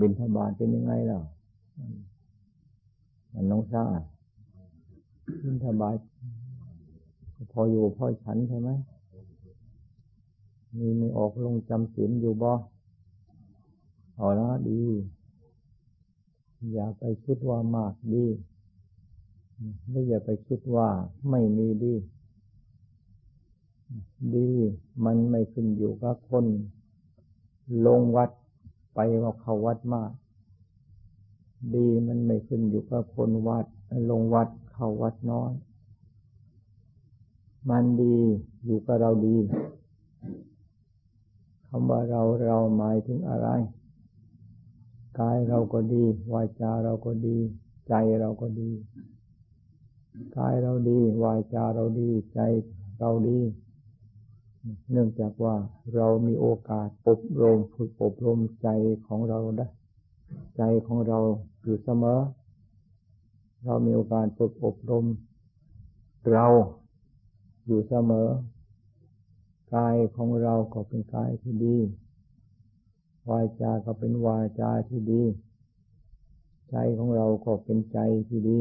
บินทบาทเป็นยังไงล่ะ มันน้องซ่าบินทบาทพออยู่พอฉันใช่ไหมมีไม่ออกลงจำศีลอยู่บ่เอาละดี อย่าไปคิดว่ามากดี ไม่อย่าไปคิดว่าไม่มีดี ดี มันไม่ขึ้นอยู่กับคน ลงวัด ไปว่าเขาวัดมาก ดีมันไม่ขึ้นอยู่กับคนวัด ลงวัดเขาวัดน้อย มันดีอยู่กับเราดีคำว่าเราเราหมายถึงอะไร กายเราก็ดี วาจาเราก็ดี ใจเราก็ดี กายเราดี วาจาเราดี ใจเราดี เนื่องจากว่าเรามีโอกาสอบรมฝึกอบรมใจของเราได้ใจของเราอยู่เสมอ เรามีโอกาสฝึกอบรม เราอยู่เสมอกายของเราก็เป็นกายที่ดี วาจาก็เป็นวาจาที่ดี ใจของเราก็เป็นใจที่ดี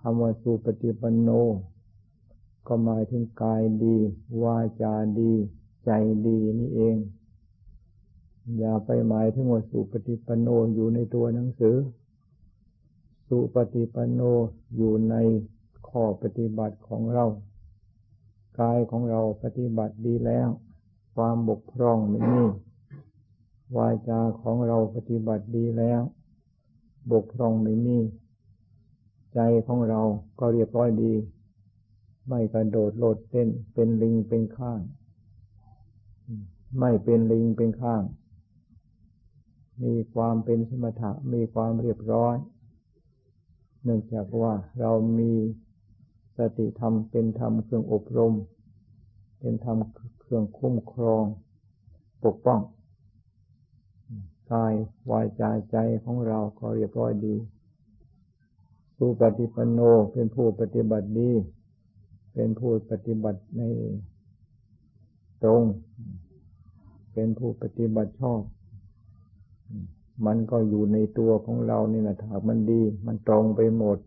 คำว่าสุปฏิปันโน ก็หมายถึงกายดี วาจาดี ใจดีนี่เอง อย่าไปหมายถึงว่าสุปฏิปันโนอยู่ในตัวหนังสือ สุปฏิปันโนอยู่ในข้อปฏิบัติของเรา กายของเราปฏิบัติดีแล้ว ความบกพร่องไม่มีวาจาของเราปฏิบัติดีแล้ว บกพร่องไม่มี ใจของเราก็เรียบร้อยดี ไม่กระโดดโลดเต้น เป็นลิงเป็นข้าง ไม่เป็นลิงเป็นข้าง มีความเป็นสมถะมีความเรียบร้อย เนื่องจากว่าเรามีสติธรรมเป็นธรรมเครื่องอบรม เป็นธรรมเครื่องคุ้มครอง ปกป้องกายวายใจใจของเราก็เรียบร้อยดี ผู้ปฏิปันโนเป็นผู้ปฏิบัติดี เป็นผู้ปฏิบัติในตรง เป็นผู้ปฏิบัติชอบ มันก็อยู่ในตัวของเรานี่แหละถ้ามันดี มันตรงไปหมด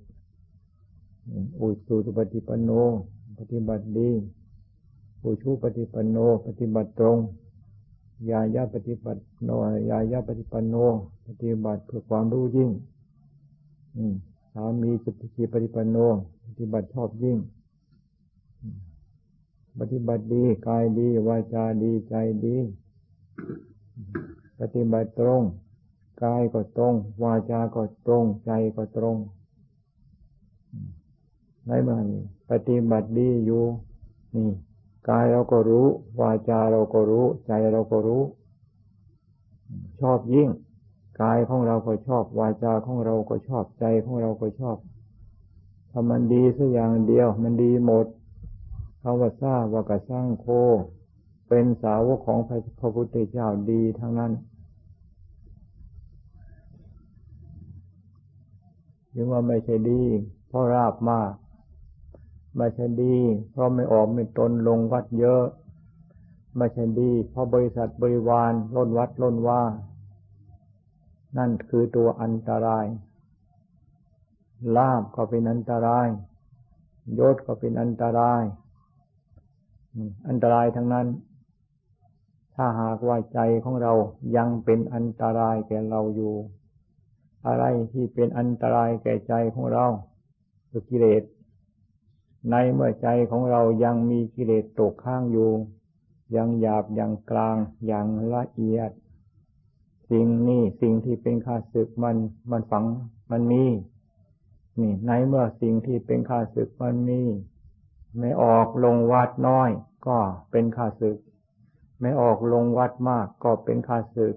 อุสุปฏิปโน ปฏิบัติดีอุชูปฏิปโน ปฏิบัติตรง ยายาปฏิบัติโน ยายาปฏิปโน ปฏิบัติเพื่อความรู้ยิ่งสามีสุติปฏิปโน ปฏิบัติชอบยิ่ง ปฏิบัติดีกายดีวาจาดีใจดี ปฏิบัติตรงกายก็ตรง วาจาก็ตรง ใจก็ตรงในมันปฏิบัติดีอยู่นี่กายเราก็รู้ วาจาเราก็รู้ ใจเราก็รู้ ชอบยิ่งกายของเราก็ชอบ วาจาของเราก็ชอบใจของเราก็ชอบถ้ามันดีสักอย่างเดียว มันดีหมด คำว่าทราบว่ากระสร้างโค เป็นสาวกของพระพุทธเจ้าดีทั้งนั้นยังว่าไม่ใช่ดี เพราะราบมาก ไม่ใช่ดี เพราะไม่ออกไม่ตนลงวัดเยอะ ไม่ใช่ดี เพราะบริษัทบริวารล้นวัดล้นว่า นั่นคือตัวอันตราย ลาบก็เป็นอันตรายยศก็เป็นอันตราย อันตรายทั้งนั้น ถ้าหากว่าใจของเรายังเป็นอันตรายแก่เราอยู่ อะไรที่เป็นอันตรายแก่ใจของเราคือกิเลส ในเมื่อใจของเรายังมีกิเลสตกข้างอยู่ ยังหยาบยังกลางยังละเอียด สิ่งนี้สิ่งที่เป็นข้าศึกมันมันฝังมันมีนี่ในเมื่อสิ่งที่เป็นข้าศึกมันมี ไม่ออกลงวัดน้อย ก็เป็นข้าศึก ไม่ออกลงวัดมากก็เป็นข้าศึก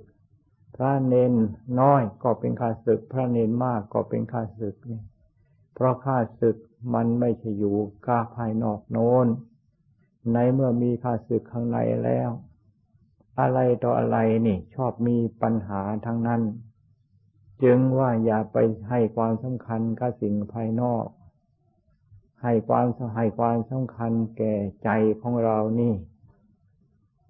พระเนนน้อยก็เป็นข้าศึก พระเนนมากก็เป็นข้าศึกนี่เพราะข้าศึกมันไม่ใช่อยู่กาภายนอกโน้น ในเมื่อมีข้าศึกข้างในแล้ว อะไรต่ออะไรนี่ ชอบมีปัญหาทั้งนั้น จึงว่าอย่าไปให้ความสำคัญกับสิ่งภายนอก ให้ความให้ความสำคัญแก่ใจของเรานี่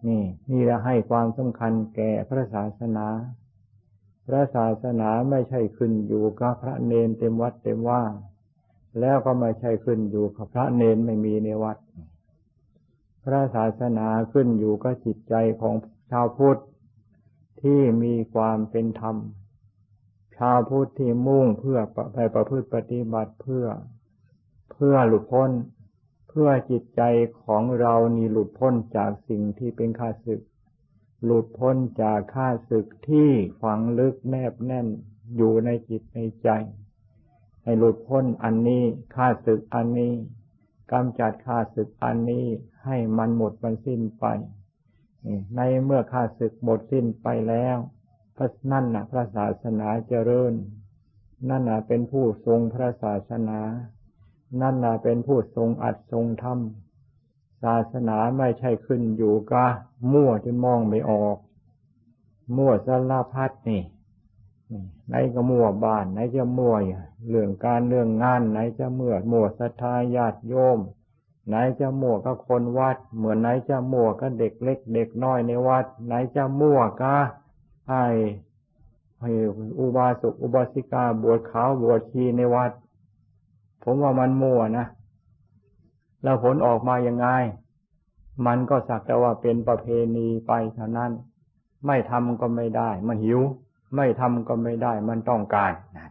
นี่ นี่เราให้ความสำคัญแก่พระศาสนา พระศาสนาไม่ใช่ขึ้นอยู่กับพระเนนเต็มวัดเต็มว่า แล้วก็ไม่ใช่ขึ้นอยู่กับพระเนนไม่มีในวัด พระศาสนาขึ้นอยู่กับจิตใจของชาวพุทธที่มีความเป็นธรรม ชาวพุทธที่มุ่งเพื่อไปประพฤติปฏิบัติเพื่อ เพื่อหลุดพ้น เพื่อจิตใจของเรานี่หลุดพ้นจากสิ่งที่เป็นข้าศึก หลุดพ้นจากข้าศึกที่ฝังลึกแนบแน่นอยู่ในจิตในใจ ให้หลุดพ้นอันนี้ข้าศึกอันนี้กำจัดข้าศึกอันนี้ให้มันหมดมันสิ้นไปในเมื่อข้าศึกหมดสิ้นไปแล้วพระนั่นนะพระศาสนาเจริญ นั่นนะเป็นผู้ทรงพระศาสนา นั่นนะเป็นผู้ทรงอัดทรงธรรมศาสนาไม่ใช่ขึ้นอยู่กับมั่วจนมองไม่ออก มั่วสารพัดนี่ไหนก็มั่วบ้านไหนจะมั่วเรื่องการเรื่องงาน ไหนจะเมื่อมั่วศรัทธาญาติโยม ไหนจะมั่วก็คนวัด เหมือนไหนจะมั่วก็เด็กเล็ก เด็กน้อยในวัด ไหนจะมั่วก็ให้ให้อุบาสกอุบาสิกาบวชขาวบวชชีในวัด ผมว่ามันมั่วนะแล้วผลออกมายังไง มันก็สักแต่ว่าเป็นประเพณีไปเท่านั้น ไม่ทำก็ไม่ได้ มันหิว ไม่ทำก็ไม่ได้ มันต้องการนะ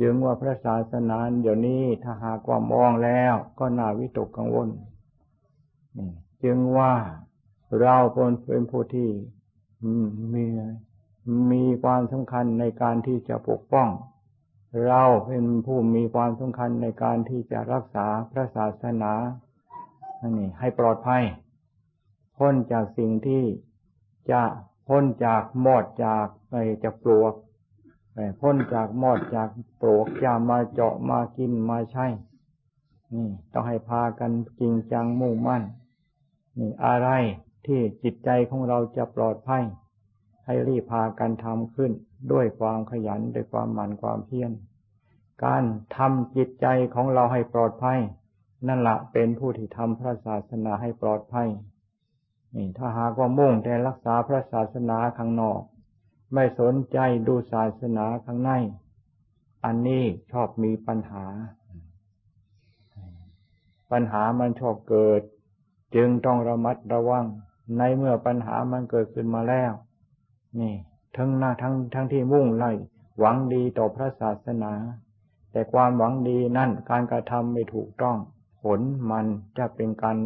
จึงว่าพระศาสนาเดี๋ยวนี้ถ้าหากว่ามองแล้วก็น่าวิตกกังวลจึงว่าเราเป็นผู้ที่มีมีความสำคัญในการที่จะปกป้อง เราเป็นผู้มีความสำคัญในการที่จะรักษาพระศาสนานี่ให้ปลอดภัย พ้นจากสิ่งที่จะพ้นจากหมดจากไอจะปลวกพ้นจากมอดจากโปรกจะมาเจาะมากินมาใช้นี่ต้องให้พากันจริงจังมุ่งมั่น นี่อะไรที่จิตใจของเราจะปลอดภัย ให้รีบพากันทำขึ้น ด้วยความขยันด้วยความหมั่นความเพียรการทำจิตใจของเราให้ปลอดภัย นั่นละเป็นผู้ที่ทำพระศาสนาให้ปลอดภัยนี่ถ้าหากว่ามุ่งแต่รักษาพระศาสนาข้างนอก ไม่สนใจดูศาสนาข้างใน อันนี้ชอบมีปัญหา ปัญหามันชอบเกิด จึงต้องระมัดระวัง ในเมื่อปัญหามันเกิดขึ้นมาแล้ว นี่ ทั้งหน้าทั้งทั้งที่มุ่งไล่หวังดีต่อพระศาสนา แต่ความหวังดีนั่นการกระทำไม่ถูกต้อง ผลมันจะเป็นการ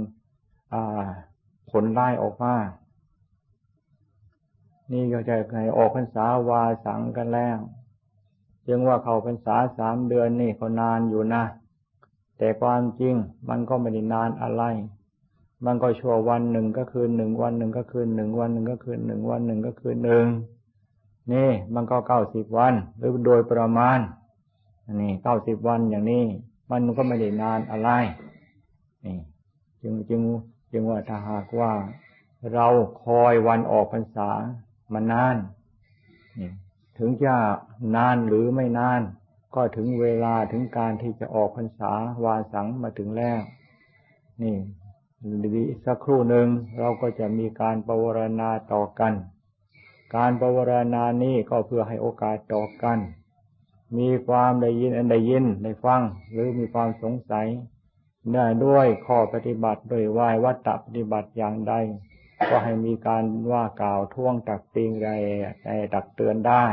ผลไล่ออกมานี่ก็จะให้ออกพรรษาวาสังกันแล้วจึงว่าเขาพรรษาสามเดือนนี่เขานานอยู่นะ แต่ความจริงมันก็ไม่ได้นานอะไร มันก็ชั่ววันหนึ่งก็คืนหนึ่งวันหนึ่งก็คืนหนึ่งวันหนึ่งก็คืนหนึ่งวันหนึ่งก็คืนหนึ่ง นี่มันก็เก้าสิบวัน หรือโดยประมาณนี่เก้าสิบวันอย่างนี้ มันก็ไม่ได้นานอะไรนี่จึงจึงจึงว่าถ้าหากว่าเราคอยวันออกพรรษามานานถึงจะนานหรือไม่นาน ก็ถึงเวลาถึงการที่จะออกพรรษาวาสังมาถึงแล้ว นี่ดีสักครู่หนึ่งเราก็จะมีการปวารณาต่อกัน การปวารณานี้ก็เพื่อให้โอกาสต่อกัน มีความได้ยินอันได้ยินได้ฟัง หรือมีความสงสัย เนื่อด้วยข้อปฏิบัติโดยวายวัตถปฏิบัติอย่างใด ก็ให้มีการว่ากล่าวท่วงตักติงใดใดตักเตือนได้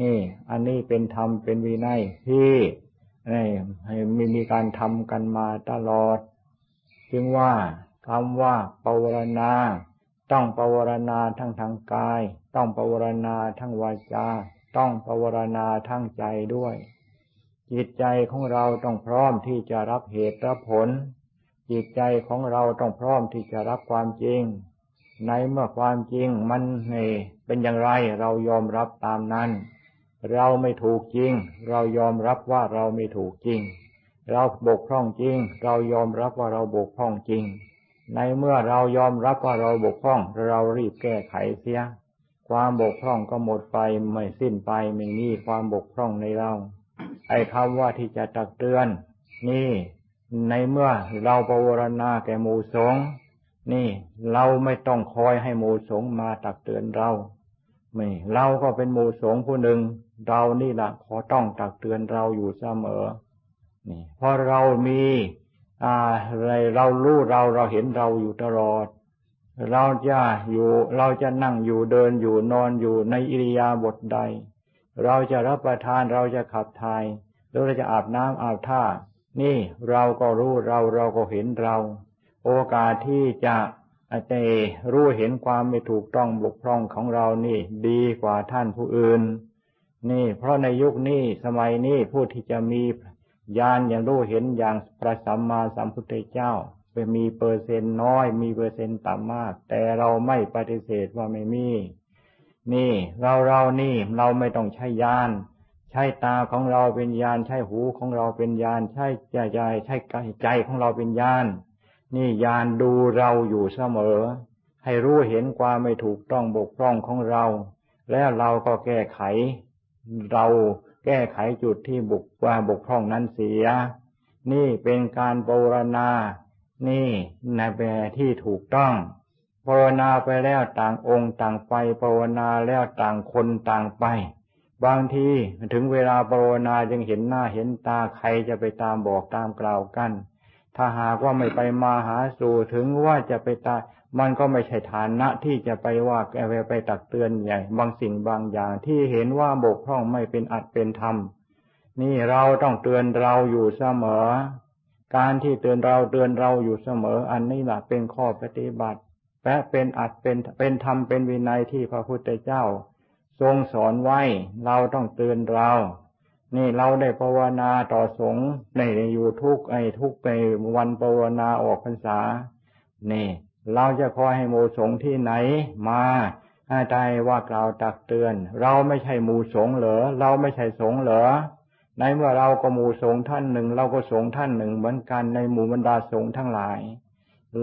นี่ อันนี้เป็นธรรมเป็นวินัยที่ให้มีมีการทำกันมาตลอด จึงว่าคำว่าปวารณา ต้องปวารณาทั้งทางกาย ต้องปวารณาทั้งวาจา ต้องปวารณาทั้งใจด้วย จิตใจของเราต้องพร้อมที่จะรับเหตุรับผล จิตใจของเราต้องพร้อมที่จะรับความจริง ในเมื่อความจริงมันเป็นอย่างไรเรายอมรับตามนั้น เราไม่ถูกจริง เรายอมรับว่าเราไม่ถูกจริง เราบกพร่องจริง เรายอมรับว่าเราบกพร่องจริง ในเมื่อเรายอมรับว่าเราบกพร่อง เรารีบแก้ไขเสีย ความบกพร่องก็หมดไปไม่สิ้นไปไม่มีความบกพร่องในเรา ไอ้คำว่าที่จะตักเตือน นี่ ในเมื่อเราปวารณาแก่หมู่สงนี่ เราไม่ต้องคอยให้หมูสงมาตักเตือนเรา ไม่ เราก็เป็นหมู่สงผู้หนึ่ง เรานี่แหละขอต้องตักเตือนเราอยู่เสมอ นี่เพราะเรามี อะไรเรารู้เราเราเห็นเราอยู่ตลอด เราจะอยู่ เราจะนั่งอยู่เดินอยู่นอนอยู่ในอิริยาบถใด เราจะรับประทานเราจะขับถ่ายหรือเราจะอาบน้ำอาบท่า นี่เราก็รู้เราเราก็เห็นเรา โอกาสที่จะอาจารย์รู้เห็นความไม่ถูกต้องบกพร่องของเรานี่ ดีกว่าท่านผู้อื่น นี่ เพราะในยุคนี้สมัยนี้ผู้ที่จะมี ญาณอย่างรู้เห็นอย่างพระสัมมาสัมพุทธเจ้าเป็นมีเปอร์เซ็นต์น้อย มีเปอร์เซ็นต์ต่ำมาก แต่เราไม่ปฏิเสธว่าไม่มี นี่เราเรานี่เราไม่ต้องใช้ญาณใช้ตาของเราเป็นญาณใช้หูของเราเป็นญาณใช้ใจใจใช้ใจของเราเป็นญาณนี่ญาณดูเราอยู่เสมอ ให้รู้เห็นความไม่ถูกต้องบกพร่องของเรา แล้วเราก็แก้ไข เรา แก้ไขจุดที่บุกว่าบกพร่องนั้นเสีย นี่เป็นการปรณา นี่ในแบบที่ถูกต้องปรณาไปแล้วต่างองค์ต่างไปปรณาแล้วต่างคนต่างไป บางทีถึงเวลาปรณายังเห็นหน้าเห็นตาใครจะไปตามบอกตามกล่าวกัน ถ้าหากว่าไม่ไปมาหาสู่ถึงว่าจะไปตาย มันก็ไม่ใช่ฐานะที่จะไปว่าแกไปตักเตือนใหญ่บางสิ่งบางอย่างที่เห็นว่าบกพร่องไม่เป็นอัดเป็นธรรม นี่เราต้องเตือนเราอยู่เสมอ การที่เตือนเราเตือนเราอยู่เสมอ อันนี้แหละเป็นข้อปฏิบัติ และเป็นอัดเป็นเป็นธรรมเป็นวินัยที่พระพุทธเจ้า ทรงสอนไว้ เราต้องเตือนเรา นี่เราได้ภาวนาต่อสงในอยู่ทุกไอทุกไอ้วันภาวนาออกพรรษานี่ เราจะคอยให้หมู่สงที่ไหนมาใจว่ากล่าวตักเตือน เราไม่ใช่หมู่สงเหรอเราไม่ใช่สงเหรอในเมื่อเราก็หมู่สงท่านหนึ่ง เราก็สงท่านหนึ่งเหมือนกันในหมู่บรรดาสงทั้งหลาย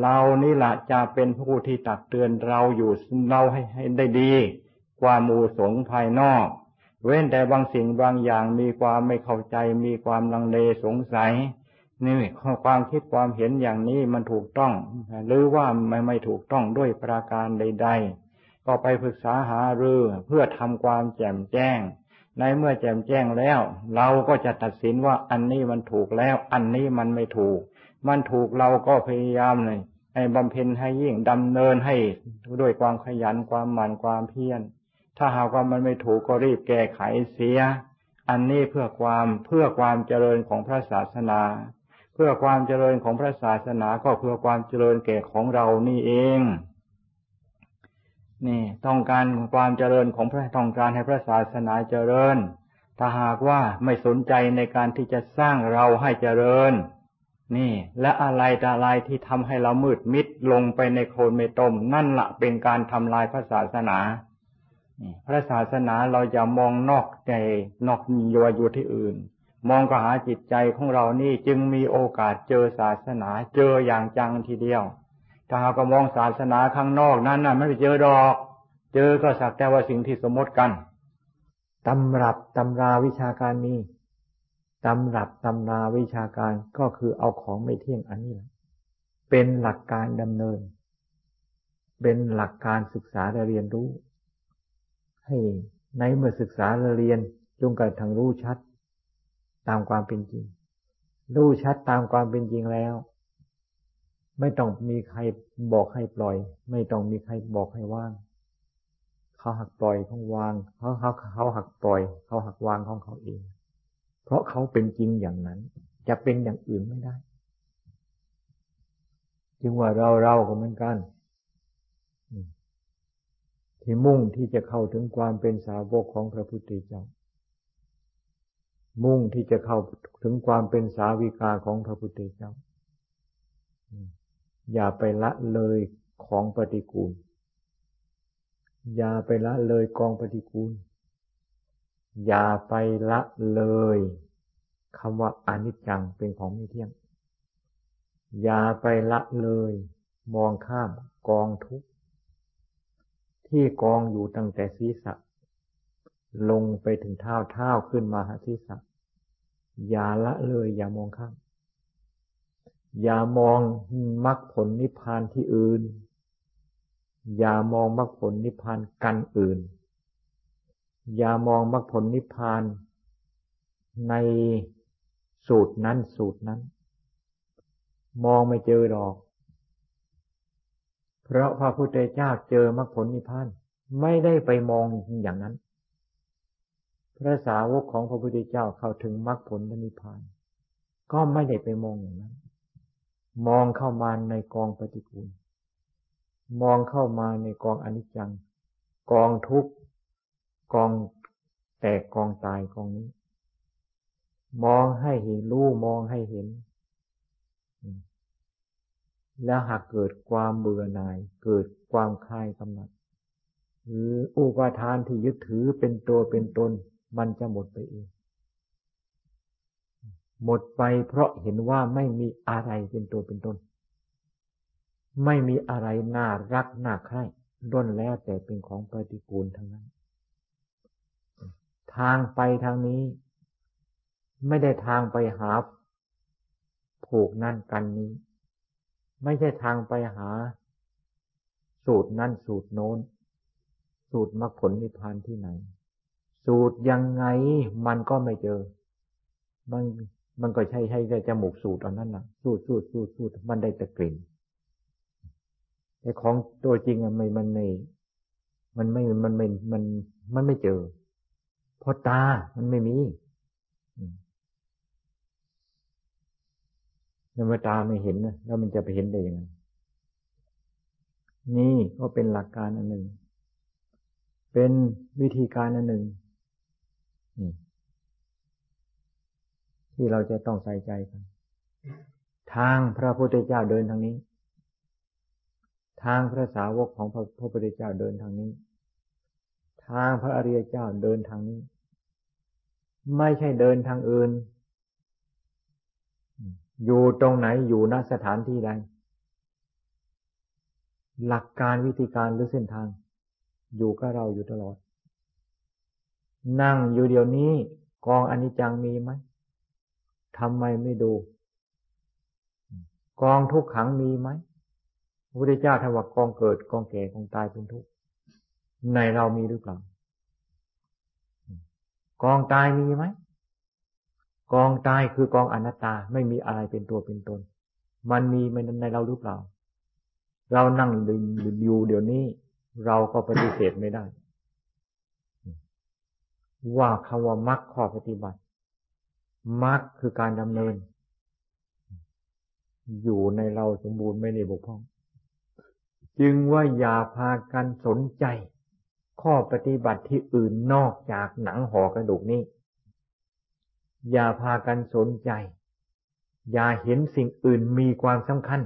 เรานี่แหละจะเป็นผู้ที่ตักเตือนเราอยู่เราให้ให้ได้ดีกว่าหมู่สงภายนอก เว้นแต่บางสิ่งบางอย่างมีความไม่เข้าใจมีความลังเลสงสัย นี่ความคิดความเห็นอย่างนี้มันถูกต้อง หรือว่าไม่ไม่ถูกต้องด้วยประการใด ๆ ก็ไปปรึกษาหารือเพื่อทำความแจ่มแจ้ง ในเมื่อแจ่มแจ้งแล้ว เราก็จะตัดสินว่าอันนี้มันถูกแล้ว อันนี้มันไม่ถูก มันถูกเราก็พยายามเลยให้บำเพ็ญให้ยิ่งดำเนินให้ด้วยความขยันความหมั่นความเพียรถ้าหากว่ามันไม่ถูกก็รีบแก้ไขเสีย อันนี้เพื่อความเพื่อความเจริญของพระศาสนา เพื่อความเจริญของพระศาสนาก็เพื่อความเจริญแก่ของเรานี่เอง นี่ ต้องการความเจริญของพระต้องการให้พระศาสนาเจริญ ถ้าหากว่าไม่สนใจในการที่จะสร้างเราให้เจริญ นี่ และอะไรแต่อะไรที่ทำให้เรามืดมิดลงไปในโคลนเมตม นั่นละเป็นการทำลายพระศาสนาพระศาสนาเราจะมองนอกใจนอกโยอยู่ที่อื่น มองก็หาจิตใจของเรานี่จึงมีโอกาสเจอศาสนาเจออย่างจังทีเดียว ถ้าหาก็มองศาสนาข้างนอกนั้นน่ะไม่เจอดอก เจอก็สักแต่ว่าสิ่งที่สมมติกันตำรับตำราวิชาการมีตำรับตำราวิชาการก็คือเอาของไม่เที่ยงอันนี้แหละเป็นหลักการดำเนิน เป็นหลักการศึกษาและเรียนรู้ ให้ในเมื่อศึกษาเรียนจงกระทั่งรู้ชัด ตามความเป็นจริง รู้ชัดตามความเป็นจริงแล้ว ไม่ต้องมีใครบอกให้ปล่อย ไม่ต้องมีใครบอกให้ว่าง เขาหักปล่อยเขาวางเขาเขาเขาหักปล่อย เขาหักวางของเขาเอง เพราะเขาเป็นจริงอย่างนั้น จะเป็นอย่างอื่นไม่ได้ จึงว่าเราเราก็เหมือนกันที่มุ่งที่จะเข้าถึงความเป็นสาวกของพระพุทธเจ้า มุ่งที่จะเข้าถึงความเป็นสาวิกาของพระพุทธเจ้า อย่าไปละเลยของปฏิกูล อย่าไปละเลยกองปฏิกูล อย่าไปละเลยคำว่าอนิจจังเป็นของไม่เที่ยง อย่าไปละเลย มองข้ามกองทุกข์ที่กองอยู่ตั้งแต่ศีรษะ ลงไปถึงเท้าเท้าขึ้นมาหาศีรษะ อย่าละเลย อย่ามองข้างอย่ามองมรรคผลนิพพานที่อื่น อย่ามองมรรคผลนิพพานกันอื่น อย่ามองมรรคผลนิพพานในสูตรนั้นสูตรนั้น มองไม่เจอหรอก เพราะพระพุทธเจ้าเจอมรรคผลนิพพานไม่ได้ไปมองอย่างนั้น พระสาวกของพระพุทธเจ้าเข้าถึงมรรคผลนิพพาน ก็ไม่ได้ไปมองอย่างนั้น มองเข้ามาในกองปฏิกูล มองเข้ามาในกองอนิจจัง กองทุกข์กองแตกกองตายกองนี้ มองให้เห็นรู้มองให้เห็น แล้วหากเกิดความเบื่อหน่าย เกิดความคลายกำหนัดหรืออุปาทานที่ยึดถือเป็นตัวเป็นตน มันจะหมดไปเอง หมดไปเพราะเห็นว่าไม่มีอะไรเป็นตัวเป็นตน ไม่มีอะไรน่ารักน่าใคร่ด้นแล้วแต่เป็นของปฏิกูลทั้งนั้น ทางไปทางนี้ ไม่ได้ทางไปหา ผูกนั่นกันนี้ ไม่ใช่ทางไปหา สูตรนั่นสูตรโน้น สูตรมรรคผลนิพพานที่ไหน สูตรยังไงมันก็ไม่เจอ มันมันก็ใช่ใช่แต่จมูกสูตรอันนั้นนะสูตรสูตรสูตรสูตรมันได้แต่กลิ่นแต่ของตัวจริงอะไม่มันไม่มันไม่มันไม่มันมันไม่เจอ เพราะตามันไม่มีเมื่อตาไม่เห็นนะแล้วมันจะไปเห็นได้ยังไงนี่ก็เป็นหลักการอันหนึ่ง เป็นวิธีการอันหนึ่ง ที่เราจะต้องใส่ใจกัน ทางพระพุทธเจ้าเดินทางนี้ ทางพระสาวกของพระพุทธเจ้าเดินทางนี้ ทางพระอริยเจ้าเดินทางนี้ ไม่ใช่เดินทางอื่น อยู่ตรงไหนอยู่ณสถานที่ใด หลักการวิธีการหรือเส้นทาง อยู่กับเราอยู่ตลอด นั่งอยู่เดี๋ยวนี้กองอนิจจังมีไหม ทำไมไม่ดู กองทุกขังมีไหมพระพุทธเจ้าทว่ากองเกิดกองแก่กองตายเป็นทุกข์ในเรามีหรือเปล่ากองตายมีไหมกองตายคือกองอนัตตาไม่มีอะไรเป็นตัวเป็นตน มันมีในเราหรือเปล่า เรานั่งอยู่เดี๋ยวนี้ เราก็ปฏิเสธไม่ได้ ว่าคำว่ามรรคข้อปฏิบัติ มรรคคือการดำเนิน อยู่ในเราสมบูรณ์ไม่ในบกพร่อง จึงว่าอย่าพากันสนใจ ข้อปฏิบัติที่อื่นนอกจากหนังห่อกระดูกนี้ อย่าพากันสนใจ อย่าเห็นสิ่งอื่นมีความสำคัญ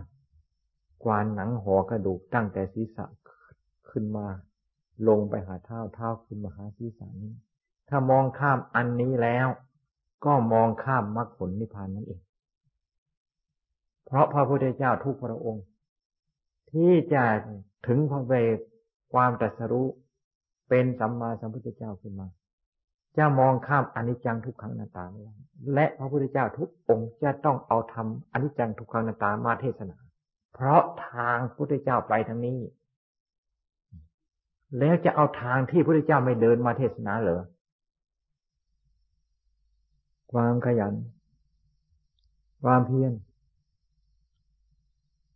กว่าหนังห่อกระดูกตั้งแต่ศีรษะขึ้นมา ลงไปหาเท้าเท้าขึ้นมาหาศีรษะนี้ ถ้ามองข้ามอันนี้แล้ว ก็มองข้ามมรรคผลนิพพานนั่นเอง เพราะพระพุทธเจ้าทุกพระองค์ ที่จะถึงพระเวทความตรัสรู้เป็นสัมมาสัมพุทธเจ้าขึ้นมา จะมองข้ามอนิจจังทุกขังนาตาไม่ได้และพระพุทธเจ้าทุกองค์จะต้องเอาทำอนิจจังทุกขังนาตามาเทศนา เพราะทางพุทธเจ้าไปทางนี้ แล้วจะเอาทางที่พระพุทธเจ้าไม่เดินมาเทศนาเหรอ ความขยัน ความเพียร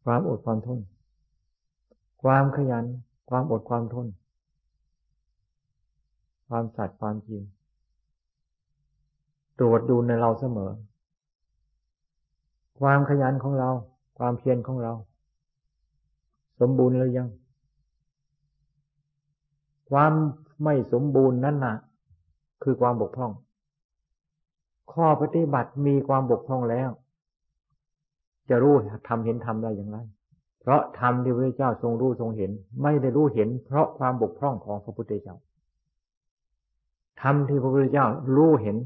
ความอดความทน ความขยัน ความอดความทน ความสัตย์ความจริง ตรวจดูในเราเสมอ ความขยันของเรา ความเพียรของเรา สมบูรณ์หรือยัง ความไม่สมบูรณ์นั่นน่ะ คือความบกพร่อง ข้อปฏิบัติมีความบกพร่องแล้ว จะรู้ทำเห็นทำได้อย่างไร เพราะทำที่พระเจ้าทรงรู้ทรงเห็น ไม่ได้รู้เห็น เพราะความบกพร่องของพระพุทธเจ้าทำที่พระพุทธเจ้ารู้เห็น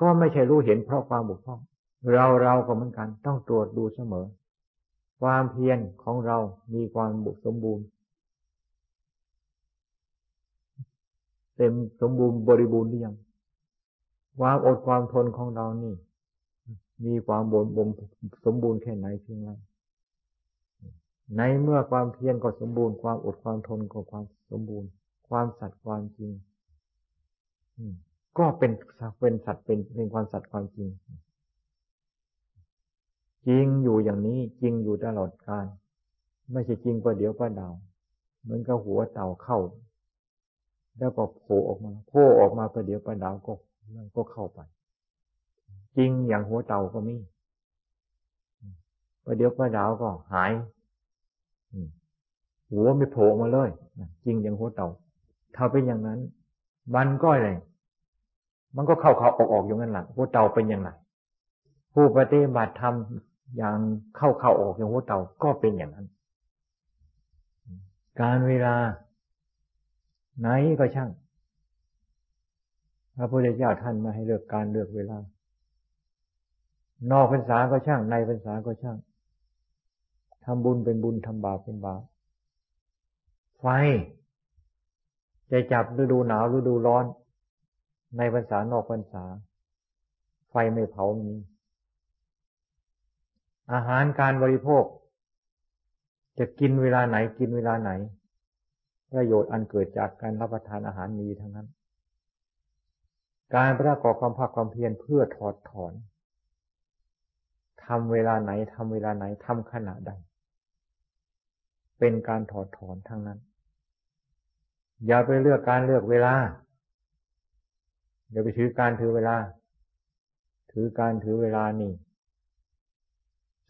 ก็ไม่ใช่รู้เห็นเพราะความบกพร่อง เราเราก็เหมือนกันต้องตรวจดูเสมอ ความเพียรของเรามีความบุสมบูรณ์เต็มสมบูรณ์บริบูรณ์หรือยัง ความอดความทนของเรานี่ มีความบนบมสมบูรณ์แค่ไหนเพียงไรในเมื่อความเพียรก็สมบูรณ์ความอดความทนก็ความสมบูรณ์ ความสัตย์ความจริงก็เป็นเป็นสัตว์เป็นเป็นความสัตว์ความจริง จริงอยู่อย่างนี้จริงอยู่ตลอดกาลไม่ใช่จริงประเดี๋ยวประดาวเหมือนกับหัวเต่าเข้า แล้วก็โผล่ออกมาโผล่ออกมาประเดี๋ยวประดาวก็ มันก็เข้าไป จริงอย่างหัวเต่าก็มีประเดี๋ยวประดาวก็หายหัวไม่โผล่มาเลยจริงอย่างหัวเต่า ถ้าเป็นอย่างนั้น มันก็อะไรมันก็เข้าเข้าออกออกอย่างนั้นแหละหัวเต่าเป็นอย่างไรผู้ปฏิบัติธรรมอย่างเข้าเข้าออกอย่างหัวเต่าก็เป็นอย่างนั้น การเวลา ไหนก็ช่าง พระพุทธเจ้าท่านมาให้เลือกการเลือกเวลา นอกพรรษาก็ช่าง ในพรรษาก็ช่างทำบุญเป็นบุญทำบาปเป็นบาปไฟจะจับฤดูหนาวฤดูร้อน ในพรรษานอกพรรษา ไฟไม่เผามีอาหารการบริโภค จะกินเวลาไหนกินเวลาไหน ประโยชน์อันเกิดจากการรับประทานอาหารมีทั้งนั้น การประกอบความภาคความเพียรเพื่อถอดถอนทำเวลาไหนทำเวลาไหนทำขณะใด เป็นการถอดถอนทั้งนั้น อย่าไปเลือกการเลือกเวลาอย่าไปถือการถือเวลา ถือการถือเวลานี่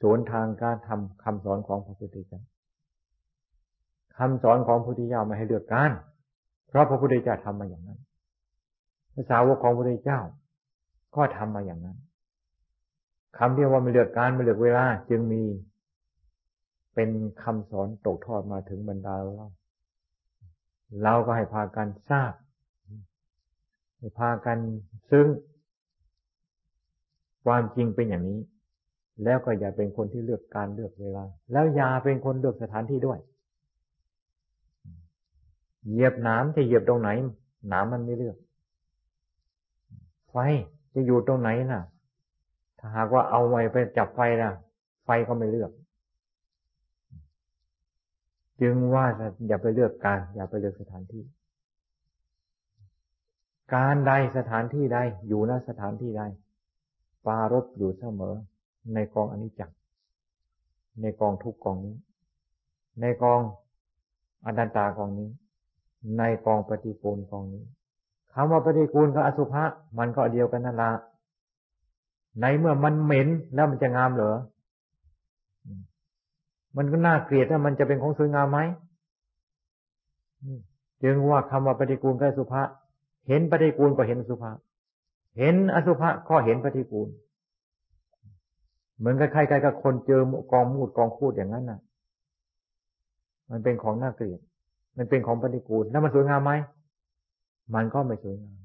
สวนทางการทำคำสอนของพระพุทธเจ้าคำสอนของพระพุทธเจ้าไม่ให้เลือกการ เพราะพระพุทธเจ้าทำมาอย่างนั้น ภาษาวกของพระพุทธเจ้า ก็ทำมาอย่างนั้นคำที่ว่าไม่เลือกการไม่เลือกเวลา จึงมีเป็นคำสอนตกทอดมาถึงบรรดาเราเราก็ให้พากันทราบให้พากันซึ้งความจริงเป็นอย่างนี้ แล้วก็อย่าเป็นคนที่เลือกการเลือกเวลา แล้วอย่าเป็นคนเลือกสถานที่ด้วย เหยียบน้ำจะเหยียบตรงไหนน้ำมันไม่เลือก ไฟจะอยู่ตรงไหนน่ะ ถ้าหากว่าเอาไว้ไปจับไฟนะไฟก็ไม่เลือก จึงว่าอย่าไปเลือกการ อย่าไปเลือกสถานที่ การใดสถานที่ใดอยู่ณสถานที่ใดปารบอยู่เสมอ ในกองอนิจจ์ในกองทุกกองนี้ ในกองอนันตากองนี้ ในกองปฏิกูลกองนี้ คำว่าปฏิกูลกับอสุภะมันก็เดียวกันนั่นละในเมื่อมันเหม็นแล้วมันจะงามเหรอ มันก็น่าเกลียดนะมันจะเป็นของสวยงามไหมจึงว่าคำว่าปฏิกูลกับสุภาเห็นปฏิกูลก็เห็นสุภาเห็นอสุภะก็เห็นปฏิกูล เหมือนกับใครๆกับคนเจอกองมูดกองคูดอย่างนั้นน่ะ มันเป็นของน่าเกลียด มันเป็นของปฏิกูลแล้วมันสวยงามไหม มันก็ไม่สวยงาม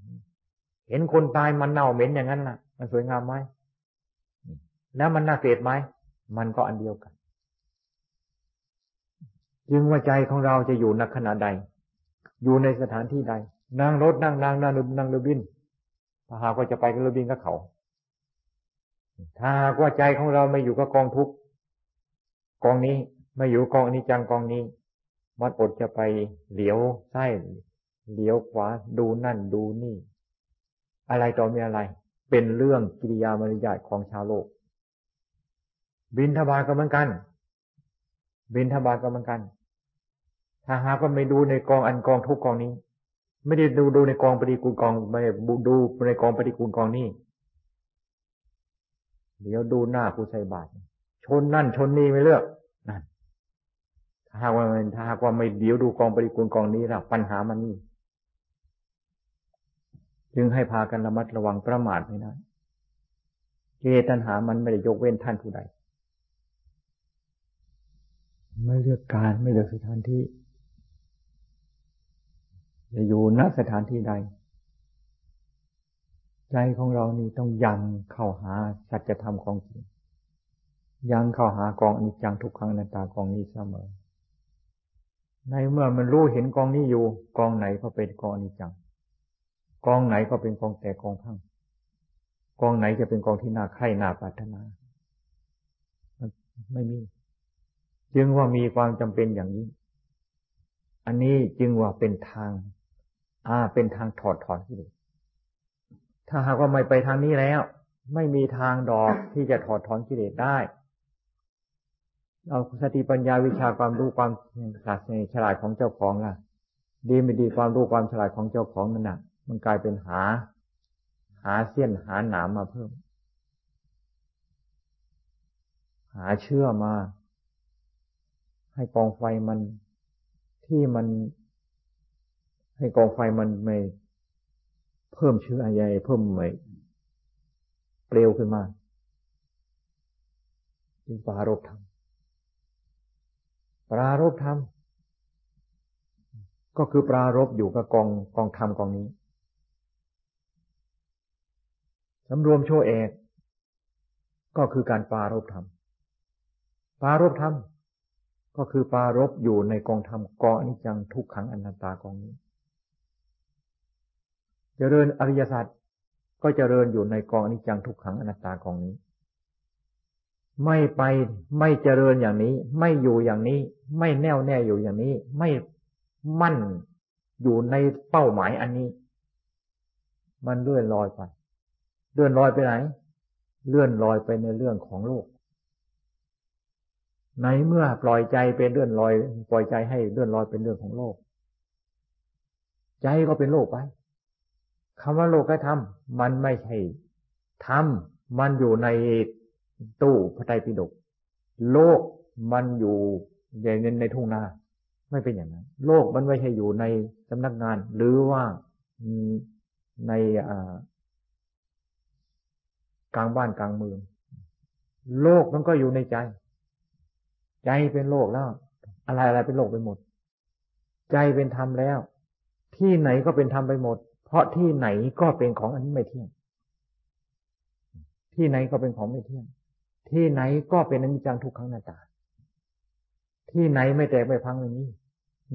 เห็นคนตายมันเน่าเหม็นอย่างนั้นน่ะ มันสวยงามไหมแล้วมันน่าเกลียดไหมมันก็อันเดียวกัน จึงว่าใจของเราจะอยู่ในขณะใด อยู่ในสถานที่ใด นั่งรถนั่งนั่งนั่งนั่งเรือบินถ้าหากว่าจะไปกับเรือบินก็เขา ถ้าหากว่าใจของเราไม่อยู่กับกองทุกกองนี้ไม่อยู่กองนิจจังกองนี้ มันอดจะไปเหลียวไส้ เหลียวขวาดูนั่นดูนี่ อะไรต่อมีอะไร เป็นเรื่องกิริยามารยาทของชาวโลก บินทบาทก็เหมือนกัน บินทบาทก็เหมือนกัน ถ้าหากว่าไม่ดูในกองอันกองทุกกองนี้ ไม่ได้ดูดูในกองปฏิกูลกองไม่ได้ดูในกองปฏิกูลกองนี้เดี๋ยวดูหน้าผู้ใส่บาตรชนนั่นชนนี่ไม่เลือกนั่นถ้าหากว่าถ้าหากว่าไม่เดี๋ยวดูกองปฏิกูลกองนี้แล้วปัญหามันนี่ จึงให้พากันระมัดระวังประมาทไม่ได้เจตัญหามันไม่ได้ยกเว้นท่านผู้ใด ไม่เลือกการไม่เลือกสถานที่จะอยู่ณสถานที่ใด ใจของเรานี่ต้องยังเข้าหาสัจธรรมของจริงยังเข้าหากองอนิจจังทุกครั้งในตากองนี้เสมอ ในเมื่อมันรู้เห็นกองนี้อยู่ กองไหนก็เป็นกองอนิจจัง กองไหนก็เป็นกองแต่กองพังกองไหนจะเป็นกองที่น่าใคร่น่าปรารถนาไม่มี จึงว่ามีความจำเป็นอย่างนี้ อันนี้จึงว่าเป็นทาง อ่า เป็นทางถอดถอนกิเลสถ้าหากว่าไม่ไปทางนี้แล้ว ไม่มีทางดอกที่จะถอดถอนกิเลสได้ เอาสติปัญญาวิชาความรู้ความฉลาดของเจ้าของล่ะ ดีไม่ดีความรู้ความฉลาดของเจ้าของนั่นน่ะ มันกลายเป็นหา หาเสี้ยนหาหนามมาเพิ่ม หาเชื่อมา ให้กองไฟมันที่มัน ให้กองไฟมันไม่เพิ่มเชื้อใหญ่เพิ่มไม่เปลวขึ้นมาจึงปารบธรรมปรารบธรรมก็คือปรารบอยู่กับกองกองธรรมกองนี้ สำรวมโชเอกก็คือการปารบธรรม ปารบธรรม ก็คือปารบอยู่ในกองธรรมกองอนิจจังทุกขังอนัตตากองนี้ เจริญอริยสัจก็เจริญอยู่ในกองอนิจจังทุกขังอนัตตากองนี้ ไม่ไปไม่เจริญอย่างนี้ ไม่อยู่อย่างนี้ ไม่แน่วแน่อยู่อย่างนี้ ไม่มั่นอยู่ในเป้าหมายอันนี้ มันเลื่อนลอยไป เลื่อนลอยไปไหน เลื่อนลอยไปในเรื่องของโลกในเมื่อปล่อยใจเป็นเลื่อนลอย ปล่อยใจให้เลื่อนลอยเป็นเรื่องของโลก ใจก็เป็นโลกไปคำว่าโลกก็ทำมันไม่ใช่ทำมันอยู่ในตู้พระไตรปิฎกโลกมันอยู่ใหญ่ในทุ่งนา ไม่เป็นอย่างนั้น โลกมันไม่ใช่อยู่ในสำนักงาน หรือว่าใน กลางบ้านกลางเมือง โลกมันก็อยู่ในใจ ใจเป็นโลกแล้ว อะไรอะไรเป็นโลกไปหมด ใจเป็นธรรมแล้ว ที่ไหนก็เป็นธรรมไปหมด เพราะที่ไหนก็เป็นของอันนี้ไม่เที่ยง ที่ไหนก็เป็นของไม่เที่ยง ที่ไหนก็เป็นอนิจจังทุกขังนาตา ที่ไหนไม่แตกไม่พังอย่างนี้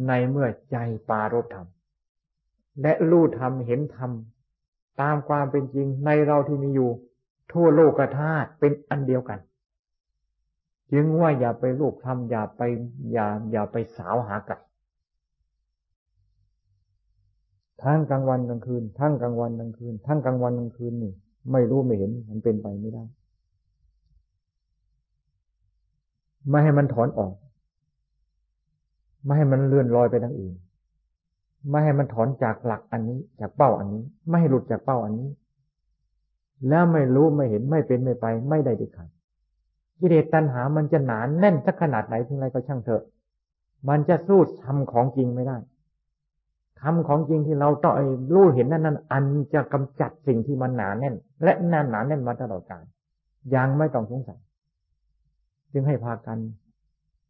ในเมื่อใจปารบธรรม และรู้ธรรมเห็นธรรมตามความเป็นจริงในเราที่มีอยู่ ทั่วโลกธาตุเป็นอันเดียวกัน จึงว่าอย่าไปลูกทำอย่าไปอย่าอย่าไปสาวหาไก่ทั้งกลางวันกลางคืน ทั้งกลางวันกลางคืน ทั้งกลางวันกลางคืนนี่ ไม่รู้ไม่เห็นมันเป็นไปไม่ได้ ไม่ให้มันถอนออก ไม่ให้มันเลื่อนลอยไปทางอื่น ไม่ให้มันถอนจากหลักอันนี้ จากเป้าอันนี้ ไม่ให้หลุดจากเป้าอันนี้ แล้วไม่รู้ไม่เห็นไม่เป็นไม่ไป ไม่ได้ดิขัดกิเลสตัณหามันจะหนานแน่นสักขนาดไหนถึงไรก็ช่างเถอะ มันจะสู้ทำของจริงไม่ได้ทำของจริงที่เราต้องรู้เห็นนั่นนั่นอันจะกำจัดสิ่งที่มันหนาแน่น และนานหนาแน่นมาตลอดกาลยังไม่ต้องสงสัยจึงให้พากัน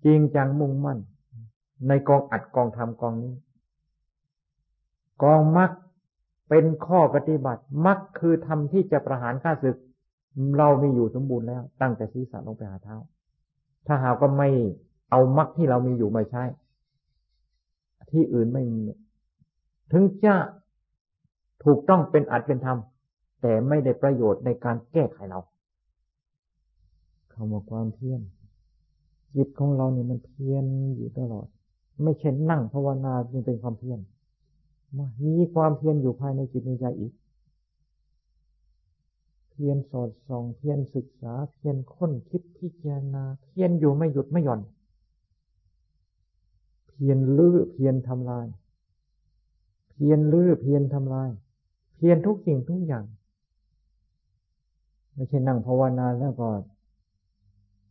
จริงจังมุ่งมั่น ในกองอัดกองทำกองนี้ กองมัก เป็นข้อปฏิบัติมักคือทำที่จะประหารข้าศึก เรามีอยู่สมบูรณ์แล้ว ตั้งแต่ศีรษะลงไปหาเท้า ถ้าหากก็ไม่เอามักที่เรามีอยู่มาใช้ ที่อื่นไม่มี ถึงจะถูกต้องเป็นอัดเป็นธรรม แต่ไม่ได้ประโยชน์ในการแก้ไขเราคำว่าความเพียรจิตของเราเนี่ยมันเพียรอยู่ตลอด ไม่เช่นนั่งภาวนาจึงเป็นความเพียร มีความเพียรอยู่ภายในจิตในใจอีก เพียรสอดส่อง เพียรศึกษา เพียรค้นคิดพิจารณา เพียรอยู่ไม่หยุดไม่หย่อน เพียรลื้อเพียรทำลาย เพียรลื้อเพียรทำลาย เพียรทุกสิ่งทุกอย่างไม่ใช่นั่งภาวนาแล้วก็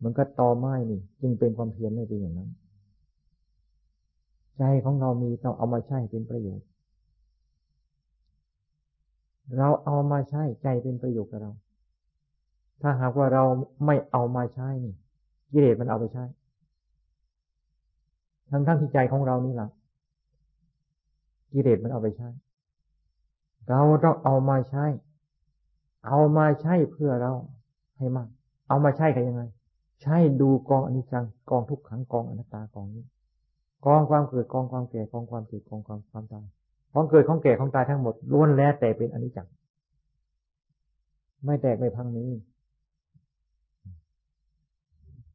มันก็ตอไม้นี่ จึงเป็นความเพียรไม่เป็นอย่างนั้น ใจของเรามีต้องเอามาใช้เป็นประโยชน์ เราเอามาใช้ใจเป็นประโยชน์กับเรา ถ้าหากว่าเราไม่เอามาใช้นี่กิเลสมันเอาไปใช้ทั้งทั้งที่ใจของเรานี่แหละกิเลสมันเอาไปใช้ เราต้องเอามาใช้ เอามาใช้เพื่อเราให้มาก เอามาใช้กันยังไง ใช่ดูกองอนิจจังกองทุกขังกองอนัตตากองนี้ กองความเกิดกองความแก่กองความเกิดกองความความตาย ของเกิดของแก่ของตายทั้งหมดล้วนแล้วแต่เป็นอนิจจังไม่แตกไม่พังนี้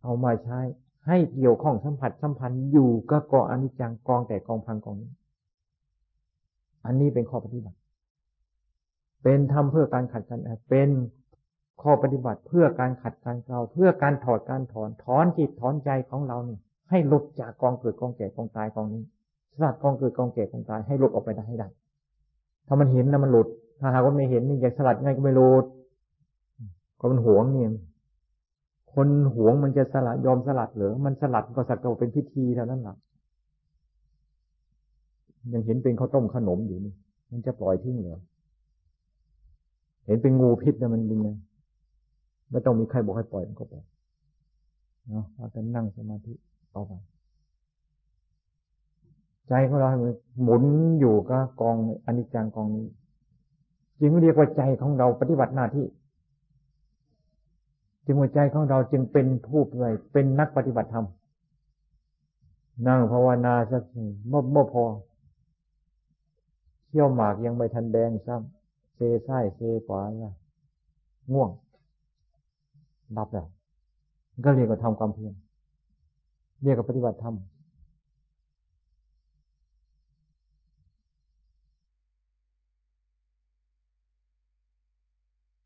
เอามาใช้ ให้เกี่ยวข้องสัมผัสสัมพันธ์อยู่กับกองอนิจจังกองแต่กองพังกองนี้ อันนี้เป็นข้อปฏิบัติ เป็นทำเพื่อการขัดกันเป็นข้อปฏิบัติเพื่อการขัดการเกลาเพื่อการถอดการถอนถอนจิตถอนใจของเรานี่ให้หลุดจากกองเกิดกองแก่กองตายกองนี้ สลัดกองเกิดกองแก่กองตายให้หลุดออกไปได้ให้ได้ถ้ามันเห็นนะมันหลุด ถ้าหากว่าไม่เห็นนี่อยากสลัดไงก็ไม่หลุดก็มันหวงเนี่ยคนหวงมันจะสลัดยอมสลัดเหรือมันสลัดก็สักแต่เป็นพิธีเท่านั้นแหละยังเห็นเป็นข้าวต้มขนมอยู่นี่ มันจะปล่อยทิ้งเหรอเห็นเป็นงูพิษนะมันเป็นไงไม่ต้องมีใครบอกให้ปล่อยมันก็ปล่อยเนาะเราจะนั่งสมาธิต่อไป ใจของเราหมุนอยู่กับกองอนิจจังกองนี้จึงเรียกว่าใจของเราปฏิบัติหน้าที่ จึงหัวใจของเราจึงเป็นผู้เลยเป็นนักปฏิบัติธรรมนั่งภาวนาสักเมื่อเมื่อพอเที่ยวหมากยังไม่ทันแดงซ้ำเซซ้ายเซขวาง่วงดับแล้วก็เรียกว่าทำความเพียรเรียกว่าปฏิบัติธรรม